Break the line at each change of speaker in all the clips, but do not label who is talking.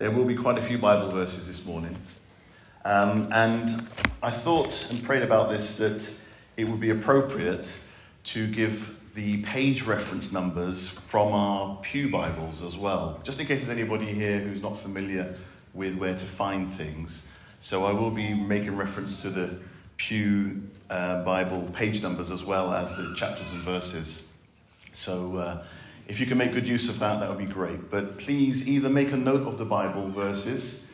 There will be quite a few Bible verses this morning. Um, and I thought and prayed about this that it would be appropriate to give the page reference numbers from our Pew Bibles as well, just in case there's anybody here who's not familiar with where to find things. So I will be making reference to the Pew uh, Bible page numbers as well as the chapters and verses. So uh, if you can make good use of that, that would be great. But please either make a note of the Bible verses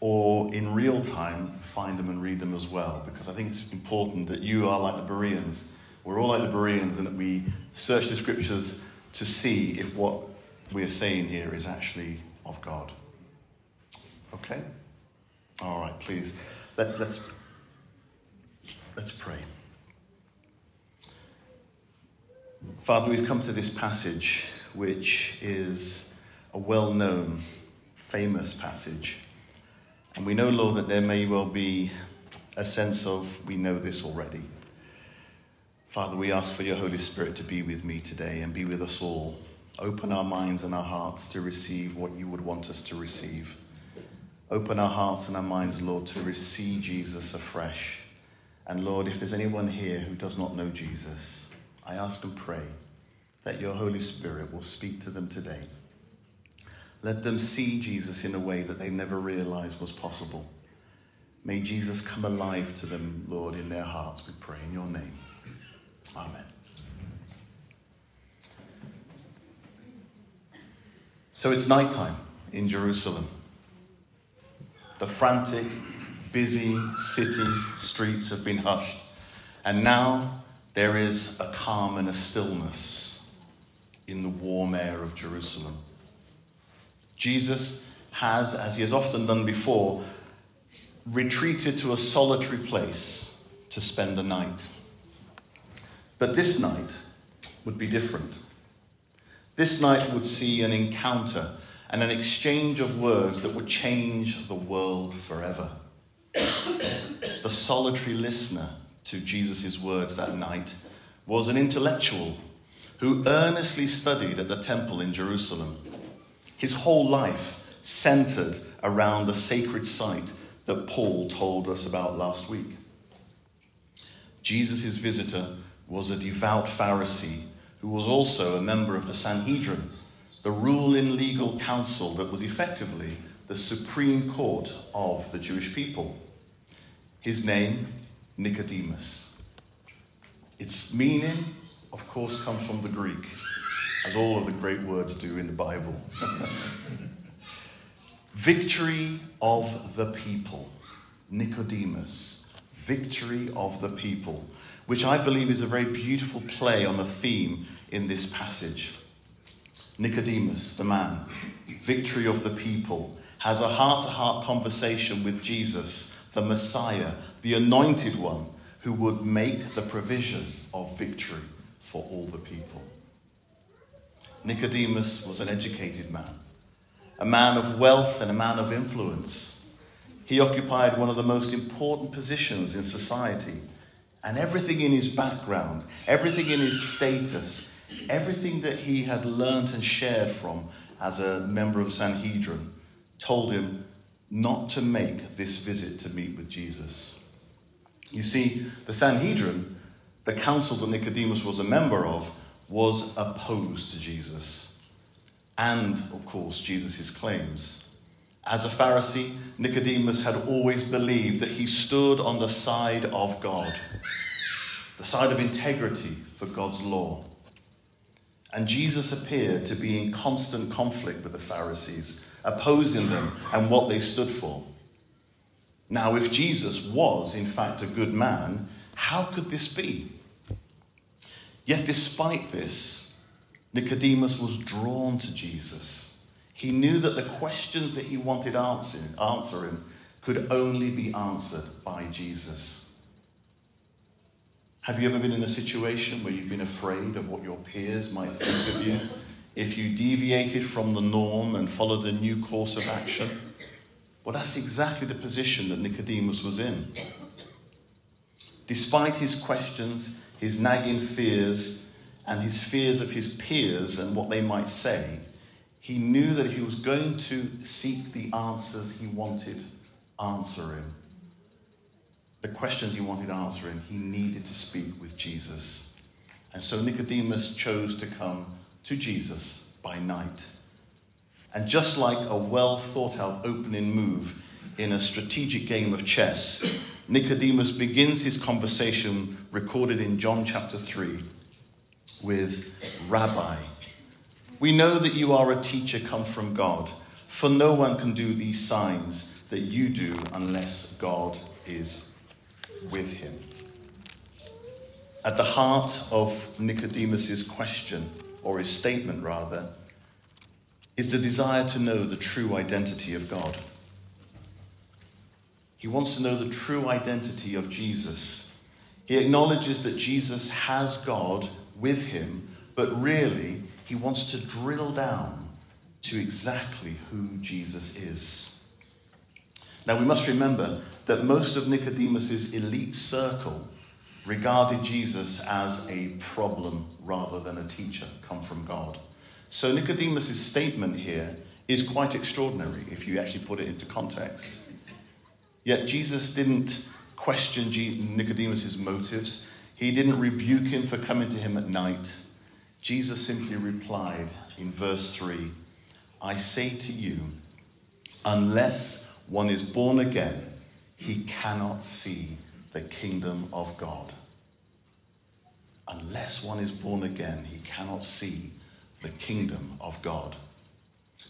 or in real time find them and read them as well, because I think it's important that you are like the Bereans. We're all like the Bereans, and that we search the scriptures to see if what we're saying here is actually of God. Okay? All right, please. Let, let's, let's pray. Father, we've come to this passage, which is a well known, famous passage. And we know, Lord, that there may well be a sense of, we know this already. Father, we ask for your Holy Spirit to be with me today and be with us all. Open our minds and our hearts to receive what you would want us to receive. Open our hearts and our minds, Lord, to receive Jesus afresh. And Lord, if there's anyone here who does not know Jesus, I ask and pray that your Holy Spirit will speak to them today. Let them see Jesus in a way that they never realized was possible. May Jesus come alive to them, Lord, in their hearts, we pray in your name. Amen. So it's nighttime in Jerusalem. The frantic, busy city streets have been hushed, and now there is a calm and a stillness in the warm air of Jerusalem. Jesus has, as he has often done before, retreated to a solitary place to spend the night. But this night would be different. This night would see an encounter and an exchange of words that would change the world forever. the solitary listener to Jesus' words that night was an intellectual who earnestly studied at the temple in Jerusalem. His whole life centered around the sacred site that Paul told us about last week. Jesus' visitor was a devout Pharisee who was also a member of the Sanhedrin, the ruling legal council that was effectively the supreme court of the Jewish people. His name, Nicodemus. Its meaning, of course, comes from the Greek, as all of the great words do in the Bible. victory of the people. Nicodemus, victory of the people, which I believe is a very beautiful play on a theme in this passage. Nicodemus, the man, victory of the people, has a heart to heart conversation with Jesus the Messiah, the anointed one, who would make the provision of victory for all the people. Nicodemus was an educated man, a man of wealth and a man of influence. He occupied one of the most important positions in society, and everything in his background, everything in his status, everything that he had learned and shared from as a member of the Sanhedrin told him not to make this visit to meet with Jesus. You see, the Sanhedrin, the council that Nicodemus was a member of, was opposed to Jesus and, of course, Jesus' claims. As a Pharisee, Nicodemus had always believed that he stood on the side of God, the side of integrity for God's law. And Jesus appeared to be in constant conflict with the Pharisees opposing them and what they stood for. Now, if Jesus was, in fact, a good man, how could this be? Yet, despite this, Nicodemus was drawn to Jesus. He knew that the questions that he wanted answering, answering could only be answered by Jesus. Have you ever been in a situation where you've been afraid of what your peers might think of you if you deviated from the norm and followed a new course of action? Well, that's exactly the position that Nicodemus was in. Despite his questions, his nagging fears, and his fears of his peers and what they might say, He knew that if he was going to seek the answers he wanted answering, the questions he wanted answering, he needed to speak with Jesus. And so Nicodemus chose to come to Jesus by night. And just like a well thought out opening move in a strategic game of chess, Nicodemus begins his conversation recorded in John chapter 3 with Rabbi. We know that you are a teacher come from God, for no one can do these signs that you do unless God is with him. At the heart of Nicodemus's question, or his statement rather, is the desire to know the true identity of God. He wants to know the true identity of Jesus. He acknowledges that Jesus has God with him, but really, he wants to drill down to exactly who Jesus is. Now, we must remember that most of Nicodemus's elite circle regarded Jesus as a problem rather than a teacher come from God. So, Nicodemus's statement here is quite extraordinary if you actually put it into context. Yet, Jesus didn't question Nicodemus's motives, he didn't rebuke him for coming to him at night. Jesus simply replied in verse 3 I say to you, unless one is born again, he cannot see the kingdom of God. Unless one is born again, he cannot see the kingdom of God.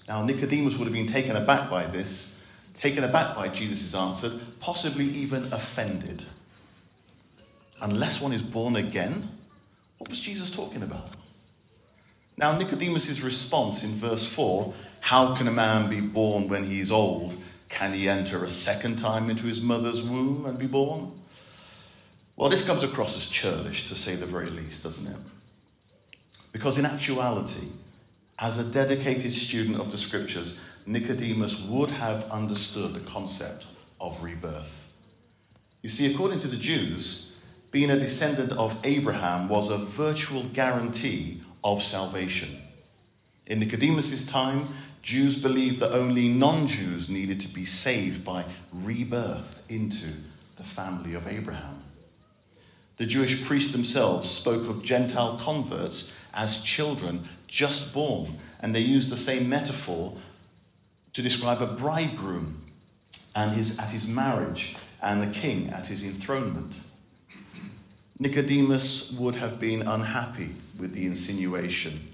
Now, Nicodemus would have been taken aback by this, taken aback by Jesus' answer, possibly even offended. Unless one is born again? What was Jesus talking about? Now, Nicodemus' response in verse 4 how can a man be born when he is old? Can he enter a second time into his mother's womb and be born? Well, this comes across as churlish, to say the very least, doesn't it? Because in actuality, as a dedicated student of the scriptures, Nicodemus would have understood the concept of rebirth. You see, according to the Jews, being a descendant of Abraham was a virtual guarantee of salvation. In Nicodemus' time, Jews believed that only non Jews needed to be saved by rebirth into the family of Abraham. The Jewish priests themselves spoke of Gentile converts as children just born, and they used the same metaphor to describe a bridegroom and his, at his marriage and the king at his enthronement. Nicodemus would have been unhappy with the insinuation.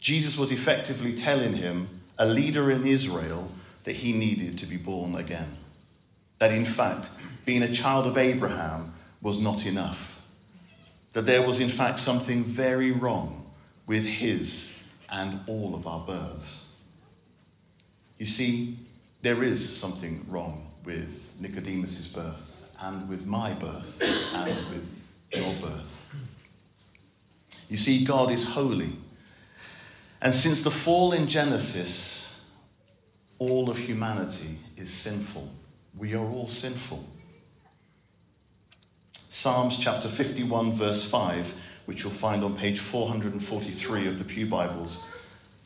Jesus was effectively telling him, a leader in Israel, that he needed to be born again. That in fact, being a child of Abraham was not enough. That there was, in fact, something very wrong with his and all of our births. You see, there is something wrong with Nicodemus's birth and with my birth and with your birth. You see, God is holy. And since the fall in Genesis, all of humanity is sinful. We are all sinful. Psalms chapter 51, verse 5, which you'll find on page 443 of the Pew Bibles.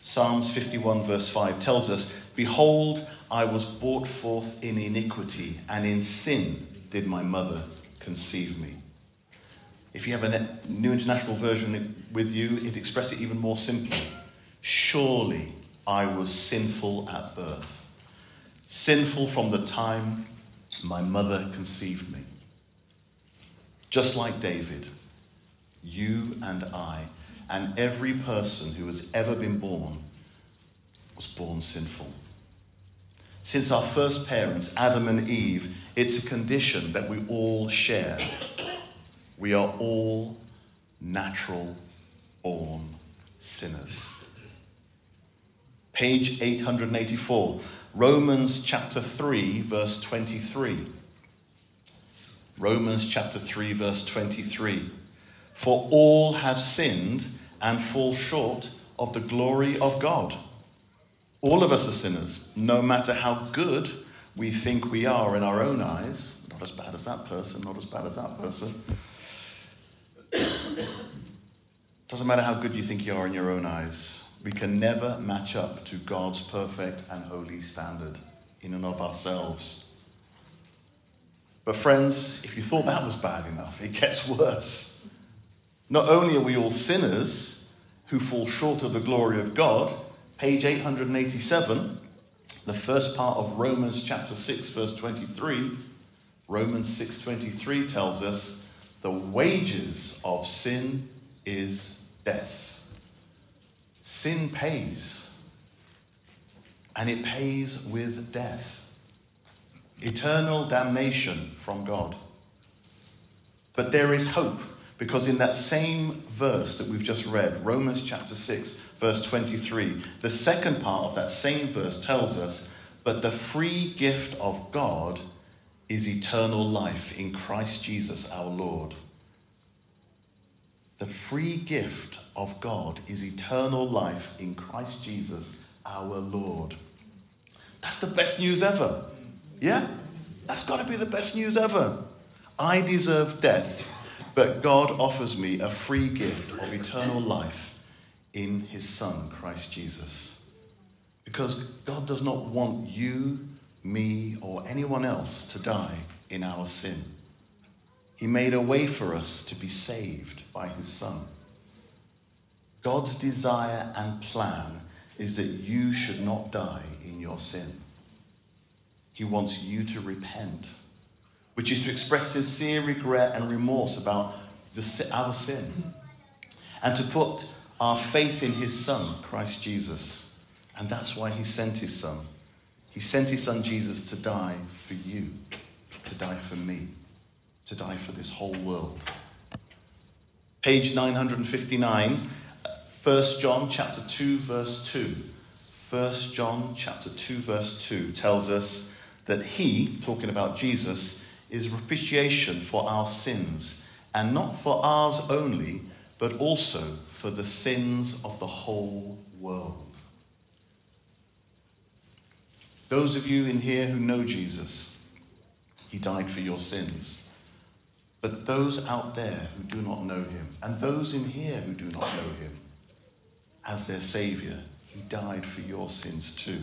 Psalms 51, verse 5 tells us Behold, I was brought forth in iniquity, and in sin did my mother conceive me. If you have a New International Version with you, it expresses it even more simply. Surely I was sinful at birth, sinful from the time my mother conceived me. Just like David, you and I, and every person who has ever been born, was born sinful. Since our first parents, Adam and Eve, it's a condition that we all share. We are all natural born sinners. Page 884, Romans chapter 3, verse 23. Romans chapter 3, verse 23. For all have sinned and fall short of the glory of God. All of us are sinners, no matter how good we think we are in our own eyes. Not as bad as that person, not as bad as that person. Doesn't matter how good you think you are in your own eyes. we can never match up to God's perfect and holy standard in and of ourselves. But, friends, if you thought that was bad enough, it gets worse. Not only are we all sinners who fall short of the glory of God, page 887, the first part of Romans chapter 6 verse 23, Romans 6:23 tells us the wages of sin is death. Sin pays. And it pays with death eternal damnation from God. But there is hope because in that same verse that we've just read, Romans chapter 6, verse 23, the second part of that same verse tells us, But the free gift of God is eternal life in Christ Jesus our Lord. The free gift of God is eternal life in Christ Jesus our Lord. That's the best news ever. Yeah? That's got to be the best news ever. I deserve death, but God offers me a free gift of eternal life in his Son, Christ Jesus. Because God does not want you, me, or anyone else to die in our sin. He made a way for us to be saved by his Son. God's desire and plan is that you should not die in your sin. He wants you to repent, which is to express sincere regret and remorse about the, our sin, and to put our faith in His Son, Christ Jesus. And that's why He sent His Son. He sent His Son Jesus to die for you, to die for me, to die for this whole world. Page 959, 1 John chapter 2 verse 2. 1 John chapter 2 verse 2 tells us that he, talking about Jesus, is propitiation for our sins, and not for ours only, but also for the sins of the whole world. Those of you in here who know Jesus, he died for your sins. But those out there who do not know him, and those in here who do not know him, as their Saviour, he died for your sins too.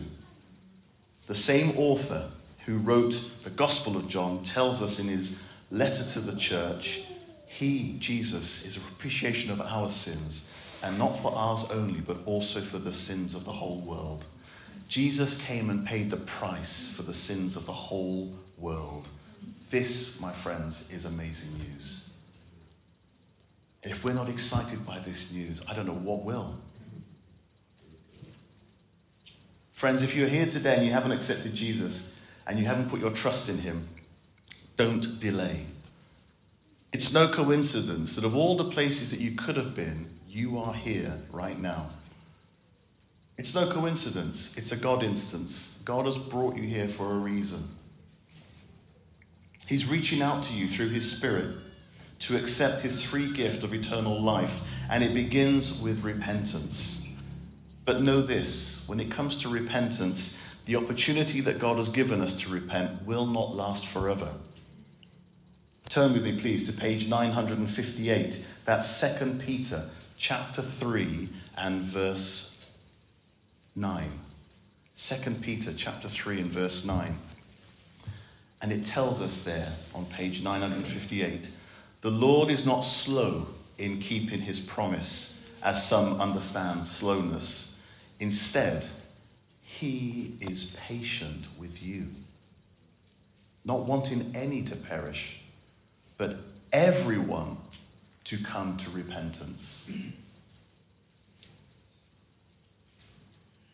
The same author who wrote the Gospel of John, tells us in his letter to the church He, Jesus, is a propitiation of our sins, and not for ours only, but also for the sins of the whole world. Jesus came and paid the price for the sins of the whole world. This, my friends, is amazing news. If we're not excited by this news, I don't know what will. Friends, if you're here today and you haven't accepted Jesus, and you haven't put your trust in Him, don't delay. It's no coincidence that of all the places that you could have been, you are here right now. It's no coincidence, it's a God instance. God has brought you here for a reason. He's reaching out to you through His Spirit to accept His free gift of eternal life, and it begins with repentance. But know this when it comes to repentance, the opportunity that God has given us to repent will not last forever. Turn with me, please, to page 958. That's 2 Peter chapter 3 and verse 9. 2 Peter chapter 3 and verse 9. And it tells us there on page 958 the Lord is not slow in keeping his promise, as some understand slowness. Instead, he is patient with you, not wanting any to perish, but everyone to come to repentance.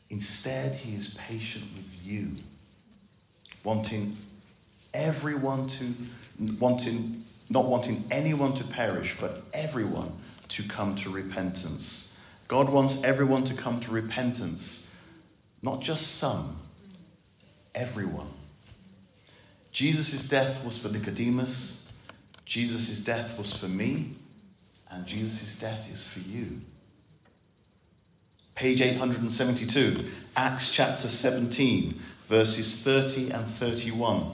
Instead, he is patient with you, wanting everyone to wanting not wanting anyone to perish, but everyone to come to repentance. God wants everyone to come to repentance not just some, everyone. Jesus' death was for Nicodemus, Jesus' death was for me, and Jesus' death is for you. Page 872, Acts chapter 17, verses 30 and 31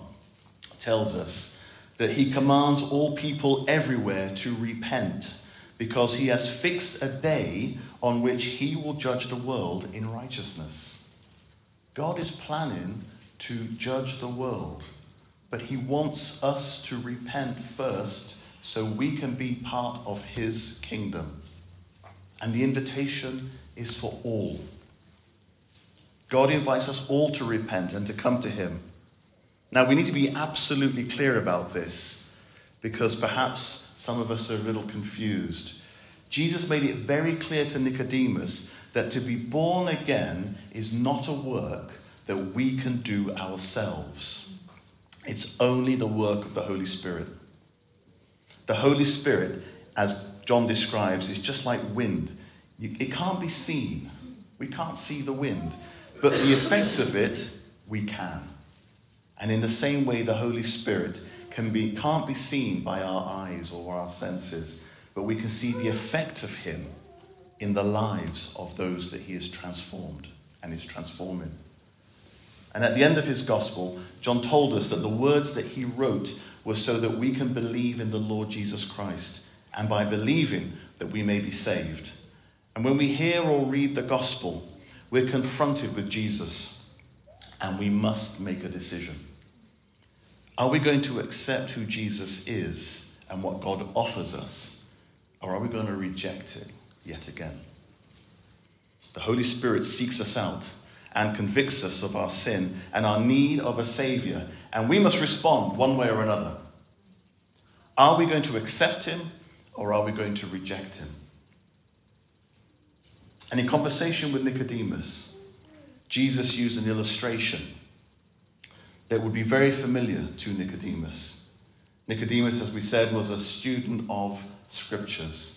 tells us that he commands all people everywhere to repent because he has fixed a day on which he will judge the world in righteousness. God is planning to judge the world, but he wants us to repent first so we can be part of his kingdom. And the invitation is for all. God invites us all to repent and to come to him. Now, we need to be absolutely clear about this because perhaps some of us are a little confused. Jesus made it very clear to Nicodemus that to be born again is not a work that we can do ourselves. It's only the work of the Holy Spirit. The Holy Spirit, as John describes, is just like wind. It can't be seen. We can't see the wind. But the effects of it, we can. And in the same way, the Holy Spirit can be, can't be seen by our eyes or our senses, but we can see the effect of Him in the lives of those that He has transformed and is transforming. And at the end of his gospel, John told us that the words that he wrote were so that we can believe in the Lord Jesus Christ, and by believing, that we may be saved. And when we hear or read the gospel, we're confronted with Jesus, and we must make a decision. Are we going to accept who Jesus is and what God offers us, or are we going to reject it yet again? The Holy Spirit seeks us out and convicts us of our sin and our need of a Savior, and we must respond one way or another. Are we going to accept Him or are we going to reject Him? And in conversation with Nicodemus, Jesus used an illustration that would be very familiar to Nicodemus. Nicodemus, as we said, was a student of scriptures,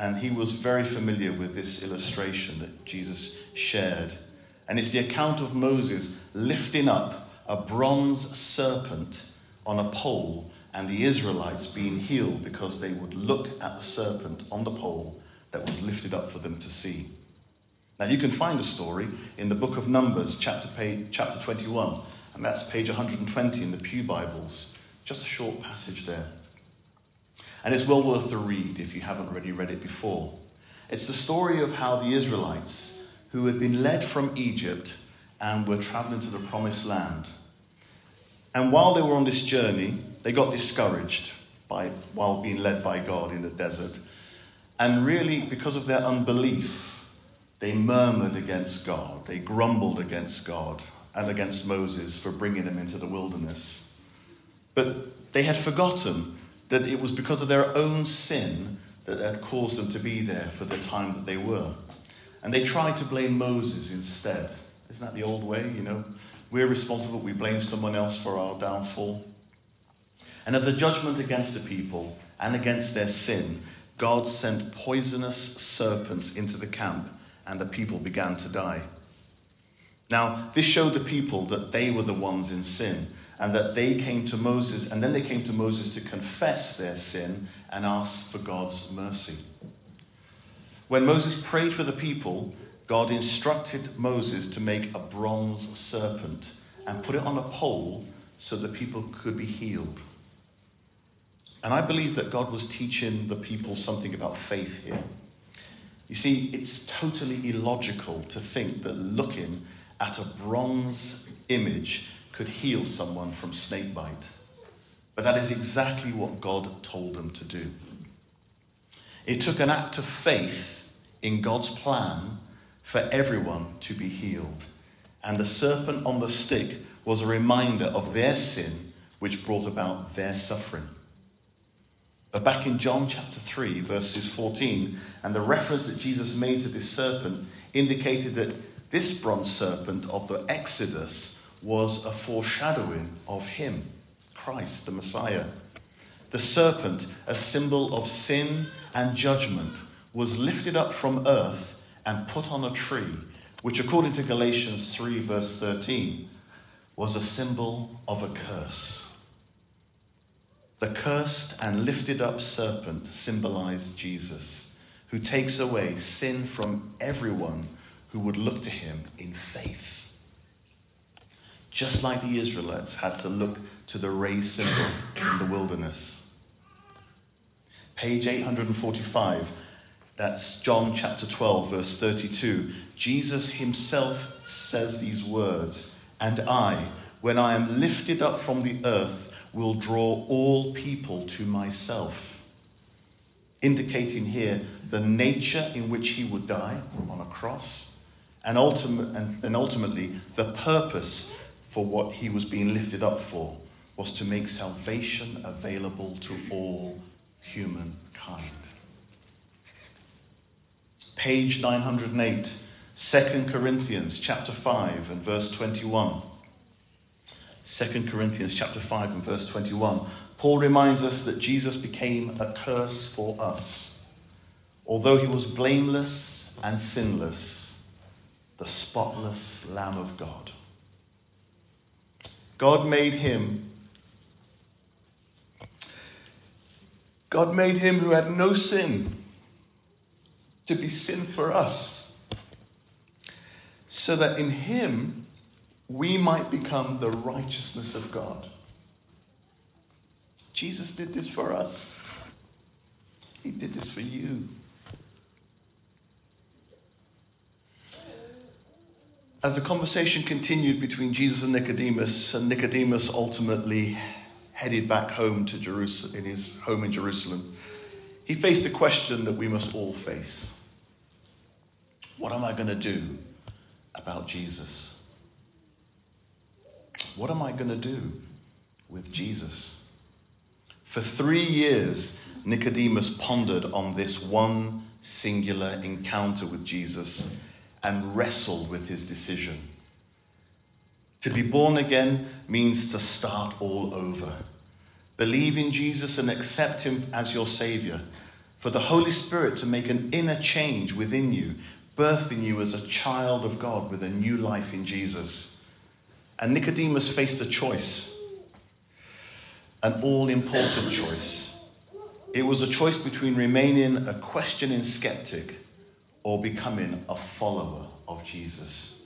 and he was very familiar with this illustration that Jesus shared and it's the account of Moses lifting up a bronze serpent on a pole and the Israelites being healed because they would look at the serpent on the pole that was lifted up for them to see. Now, you can find the story in the book of Numbers, chapter, page, chapter 21, and that's page 120 in the Pew Bibles. Just a short passage there. And it's well worth the read if you haven't already read it before. It's the story of how the Israelites who had been led from Egypt and were traveling to the promised land. And while they were on this journey, they got discouraged by, while being led by God in the desert. And really, because of their unbelief, they murmured against God. They grumbled against God and against Moses for bringing them into the wilderness. But they had forgotten that it was because of their own sin that had caused them to be there for the time that they were. And they tried to blame Moses instead. Isn't that the old way? You know, we're responsible, we blame someone else for our downfall. And as a judgment against the people and against their sin, God sent poisonous serpents into the camp, and the people began to die. Now, this showed the people that they were the ones in sin, and that they came to Moses, and then they came to Moses to confess their sin and ask for God's mercy. When Moses prayed for the people, God instructed Moses to make a bronze serpent and put it on a pole so the people could be healed. And I believe that God was teaching the people something about faith here. You see, it's totally illogical to think that looking at a bronze image could heal someone from snakebite. But that is exactly what God told them to do. It took an act of faith in God's plan for everyone to be healed. And the serpent on the stick was a reminder of their sin, which brought about their suffering. But back in John chapter 3, verses 14, and the reference that Jesus made to this serpent indicated that this bronze serpent of the Exodus was a foreshadowing of him, Christ, the Messiah. The serpent, a symbol of sin and judgment, was lifted up from earth and put on a tree, which, according to Galatians 3, verse 13, was a symbol of a curse. The cursed and lifted up serpent symbolized Jesus, who takes away sin from everyone who would look to him in faith. Just like the Israelites had to look to the raised symbol in the wilderness. Page 845. That's John chapter 12, verse 32. Jesus himself says these words And I, when I am lifted up from the earth, will draw all people to myself. Indicating here the nature in which he would die on a cross, and, ultimate, and, and ultimately the purpose for what he was being lifted up for was to make salvation available to all humankind. Page 908, 2 Corinthians chapter 5 and verse 21. 2 Corinthians chapter 5 and verse 21. Paul reminds us that Jesus became a curse for us. Although he was blameless and sinless, the spotless Lamb of God. God made him. God made him who had no sin to be sin for us, so that in him we might become the righteousness of God. Jesus did this for us. He did this for you. As the conversation continued between Jesus and Nicodemus, and Nicodemus ultimately headed back home to Jerusalem, in his home in Jerusalem, he faced a question that we must all face. What am I going to do about Jesus? What am I going to do with Jesus? For three years, Nicodemus pondered on this one singular encounter with Jesus and wrestled with his decision. To be born again means to start all over. Believe in Jesus and accept him as your Savior. For the Holy Spirit to make an inner change within you, birthing you as a child of God with a new life in Jesus. And Nicodemus faced a choice, an all important choice. It was a choice between remaining a questioning skeptic or becoming a follower of Jesus.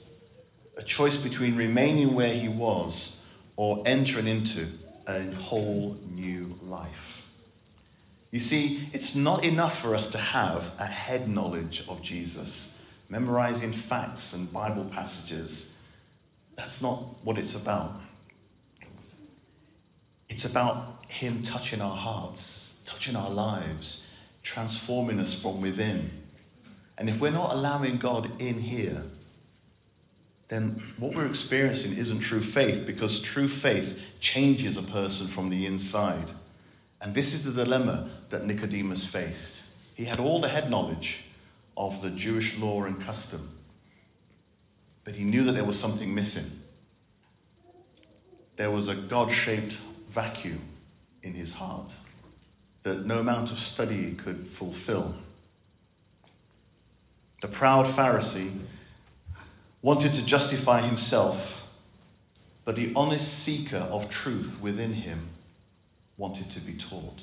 A choice between remaining where he was or entering into a whole new life. You see, it's not enough for us to have a head knowledge of Jesus, memorizing facts and Bible passages. That's not what it's about. It's about Him touching our hearts, touching our lives, transforming us from within. And if we're not allowing God in here, then what we're experiencing isn't true faith because true faith changes a person from the inside. And this is the dilemma that Nicodemus faced. He had all the head knowledge of the Jewish law and custom, but he knew that there was something missing. There was a God shaped vacuum in his heart that no amount of study could fulfill. The proud Pharisee wanted to justify himself, but the honest seeker of truth within him wanted to be taught.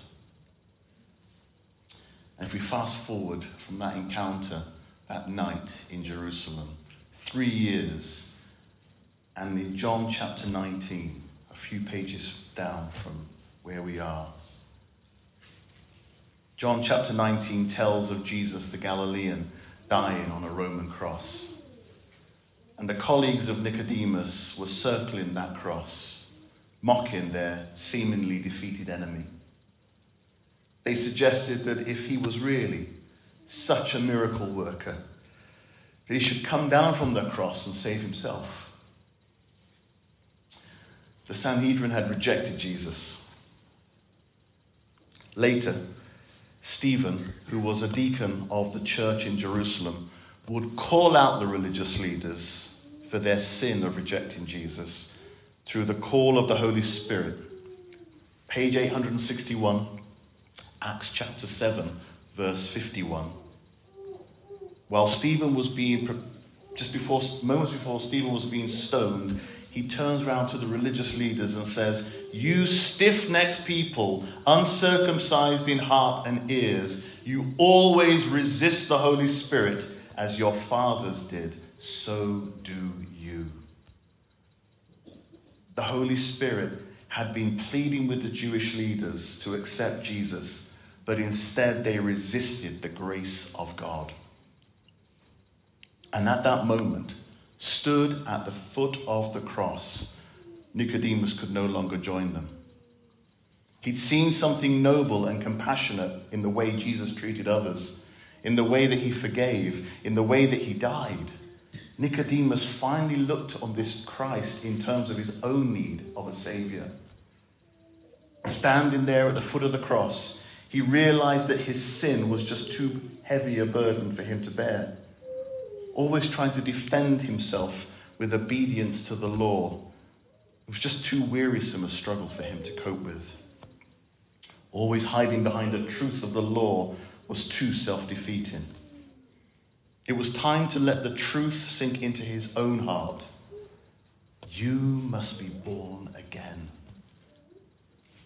And if we fast forward from that encounter that night in Jerusalem, three years, and in John chapter 19, a few pages down from where we are, John chapter 19 tells of Jesus the Galilean dying on a Roman cross. And the colleagues of Nicodemus were circling that cross, mocking their seemingly defeated enemy. They suggested that if he was really such a miracle worker, that he should come down from the cross and save himself. The Sanhedrin had rejected Jesus. Later, Stephen, who was a deacon of the church in Jerusalem, would call out the religious leaders for their sin of rejecting Jesus through the call of the Holy Spirit. Page 861, Acts chapter 7, verse 51. While Stephen was being, just before, moments before Stephen was being stoned, he turns around to the religious leaders and says, You stiff necked people, uncircumcised in heart and ears, you always resist the Holy Spirit as your fathers did, so do you. The Holy Spirit had been pleading with the Jewish leaders to accept Jesus but instead they resisted the grace of God. And at that moment, stood at the foot of the cross, Nicodemus could no longer join them. He'd seen something noble and compassionate in the way Jesus treated others, in the way that he forgave, in the way that he died. Nicodemus finally looked on this Christ in terms of his own need of a Savior. Standing there at the foot of the cross, he realized that his sin was just too heavy a burden for him to bear. Always trying to defend himself with obedience to the law. It was just too wearisome a struggle for him to cope with. Always hiding behind the truth of the law was too self defeating. It was time to let the truth sink into his own heart. You must be born again.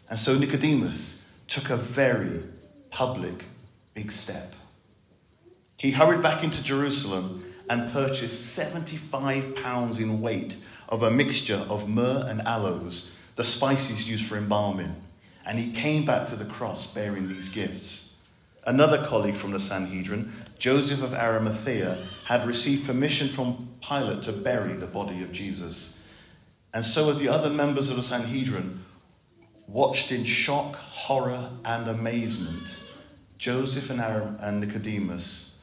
And so Nicodemus took a very public big step. He hurried back into Jerusalem and purchased 75 pounds in weight of a mixture of myrrh and aloes, the spices used for embalming. And he came back to the cross bearing these gifts. Another colleague from the Sanhedrin, Joseph of Arimathea, had received permission from Pilate to bury the body of Jesus. And so, as the other members of the Sanhedrin watched in shock, horror, and amazement, Joseph and, Aram and Nicodemus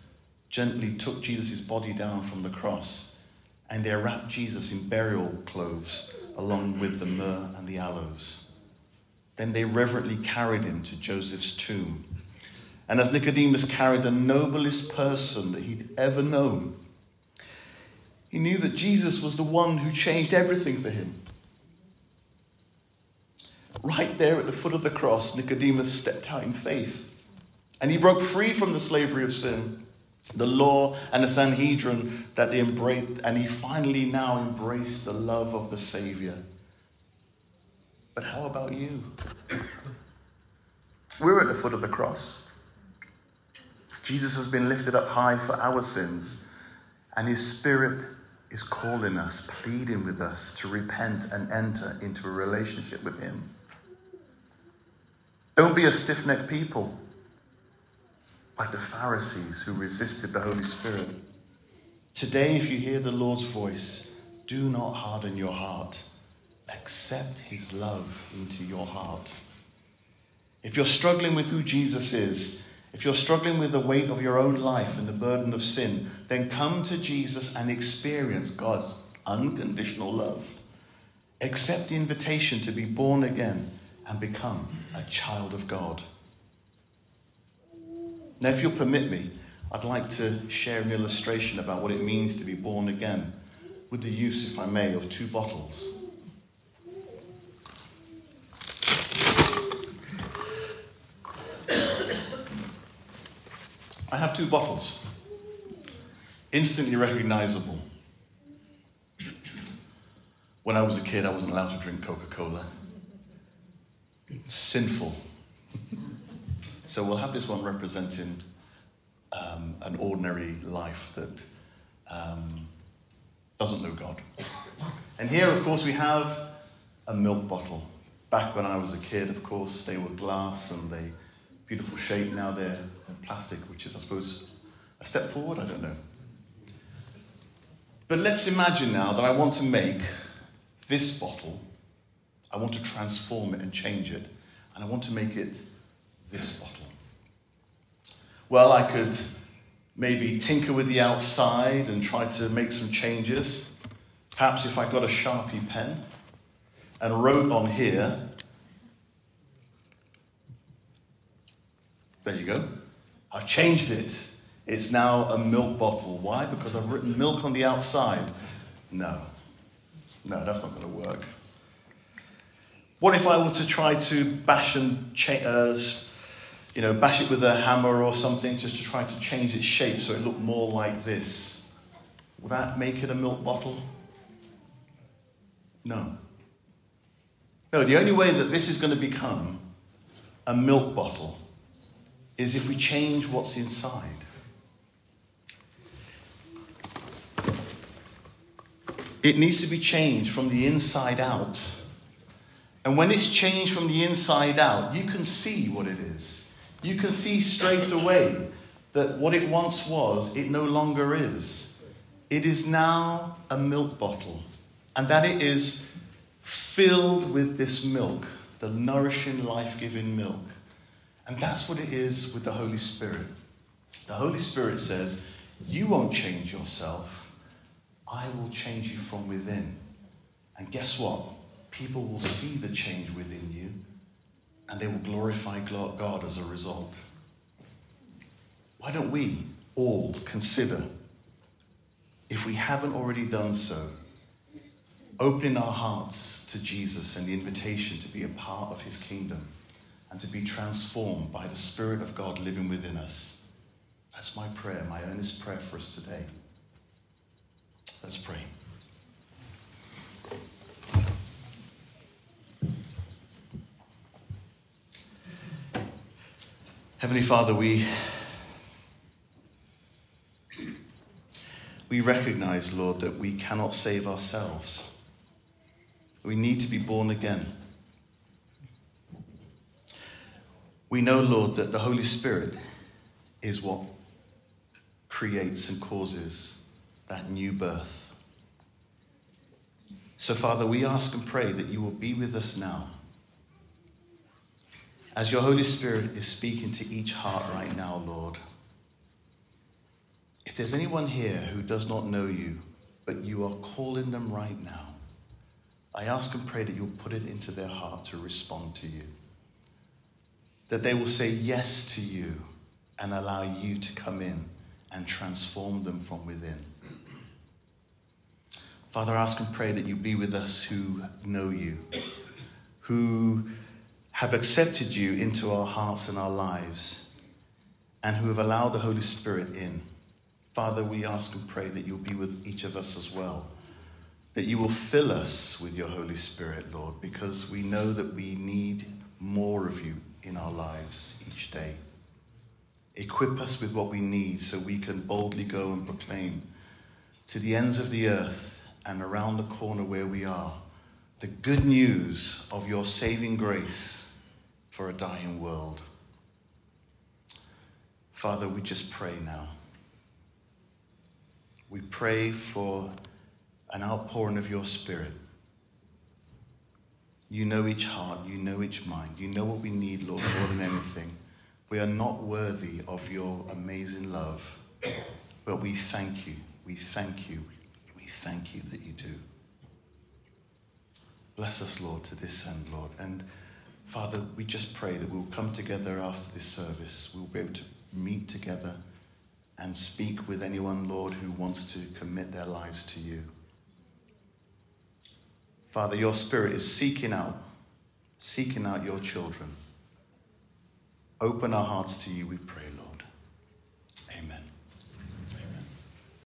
gently took Jesus' body down from the cross and they wrapped Jesus in burial clothes along with the myrrh and the aloes. Then they reverently carried him to Joseph's tomb. And as Nicodemus carried the noblest person that he'd ever known, he knew that Jesus was the one who changed everything for him. Right there at the foot of the cross, Nicodemus stepped out in faith. And he broke free from the slavery of sin, the law and the Sanhedrin that he embraced, and he finally now embraced the love of the Savior. But how about you? We're at the foot of the cross. Jesus has been lifted up high for our sins, and his Spirit is calling us, pleading with us to repent and enter into a relationship with him. Don't be a stiff necked people like the Pharisees who resisted the Holy Spirit. Today, if you hear the Lord's voice, do not harden your heart. Accept his love into your heart. If you're struggling with who Jesus is, if you're struggling with the weight of your own life and the burden of sin, then come to Jesus and experience God's unconditional love. Accept the invitation to be born again and become a child of God. Now, if you'll permit me, I'd like to share an illustration about what it means to be born again with the use, if I may, of two bottles. I have two bottles, instantly recognizable. When I was a kid, I wasn't allowed to drink Coca Cola sinful. So we'll have this one representing um, an ordinary life that um, doesn't know God. And here, of course, we have a milk bottle. Back when I was a kid, of course, they were glass and they beautiful shape. Now they're plastic, which is, I suppose, a step forward. I don't know. But let's imagine now that I want to make this bottle I want to transform it and change it, and I want to make it this bottle. Well, I could maybe tinker with the outside and try to make some changes. Perhaps if I got a Sharpie pen and wrote on here, there you go. I've changed it. It's now a milk bottle. Why? Because I've written milk on the outside. No. No, that's not going to work. What if I were to try to bash and cha- uh, you know, bash it with a hammer or something just to try to change its shape so it looked more like this? Would that make it a milk bottle? No. No, the only way that this is going to become a milk bottle is if we change what's inside. It needs to be changed from the inside out and when it's changed from the inside out, you can see what it is. You can see straight away that what it once was, it no longer is. It is now a milk bottle, and that it is filled with this milk, the nourishing, life giving milk. And that's what it is with the Holy Spirit. The Holy Spirit says, You won't change yourself, I will change you from within. And guess what? People will see the change within you and they will glorify God as a result. Why don't we all consider, if we haven't already done so, opening our hearts to Jesus and the invitation to be a part of his kingdom and to be transformed by the Spirit of God living within us? That's my prayer, my earnest prayer for us today. Let's pray. Heavenly Father, we, we recognize, Lord, that we cannot save ourselves. We need to be born again. We know, Lord, that the Holy Spirit is what creates and causes that new birth. So, Father, we ask and pray that you will be with us now as your Holy Spirit is speaking to each heart right now, Lord, if there's anyone here who does not know you, but you are calling them right now, I ask and pray that you'll put it into their heart to respond to you. That they will say yes to you and allow you to come in and transform them from within. Father, I ask and pray that you be with us who know you, who have accepted you into our hearts and our lives and who have allowed the Holy Spirit in. Father, we ask and pray that you'll be with each of us as well, that you will fill us with your Holy Spirit, Lord, because we know that we need more of you in our lives each day. Equip us with what we need so we can boldly go and proclaim to the ends of the earth and around the corner where we are the good news of your saving grace for a dying world. Father, we just pray now. We pray for an outpouring of your Spirit. You know each heart, you know each mind, you know what we need, Lord, more than anything. We are not worthy of your amazing love, but we thank you. We thank you. We thank you that you do. Bless us, Lord, to this end, Lord. And Father, we just pray that we'll come together after this service. We'll be able to meet together and speak with anyone, Lord, who wants to commit their lives to you. Father, your spirit is seeking out, seeking out your children. Open our hearts to you, we pray, Lord.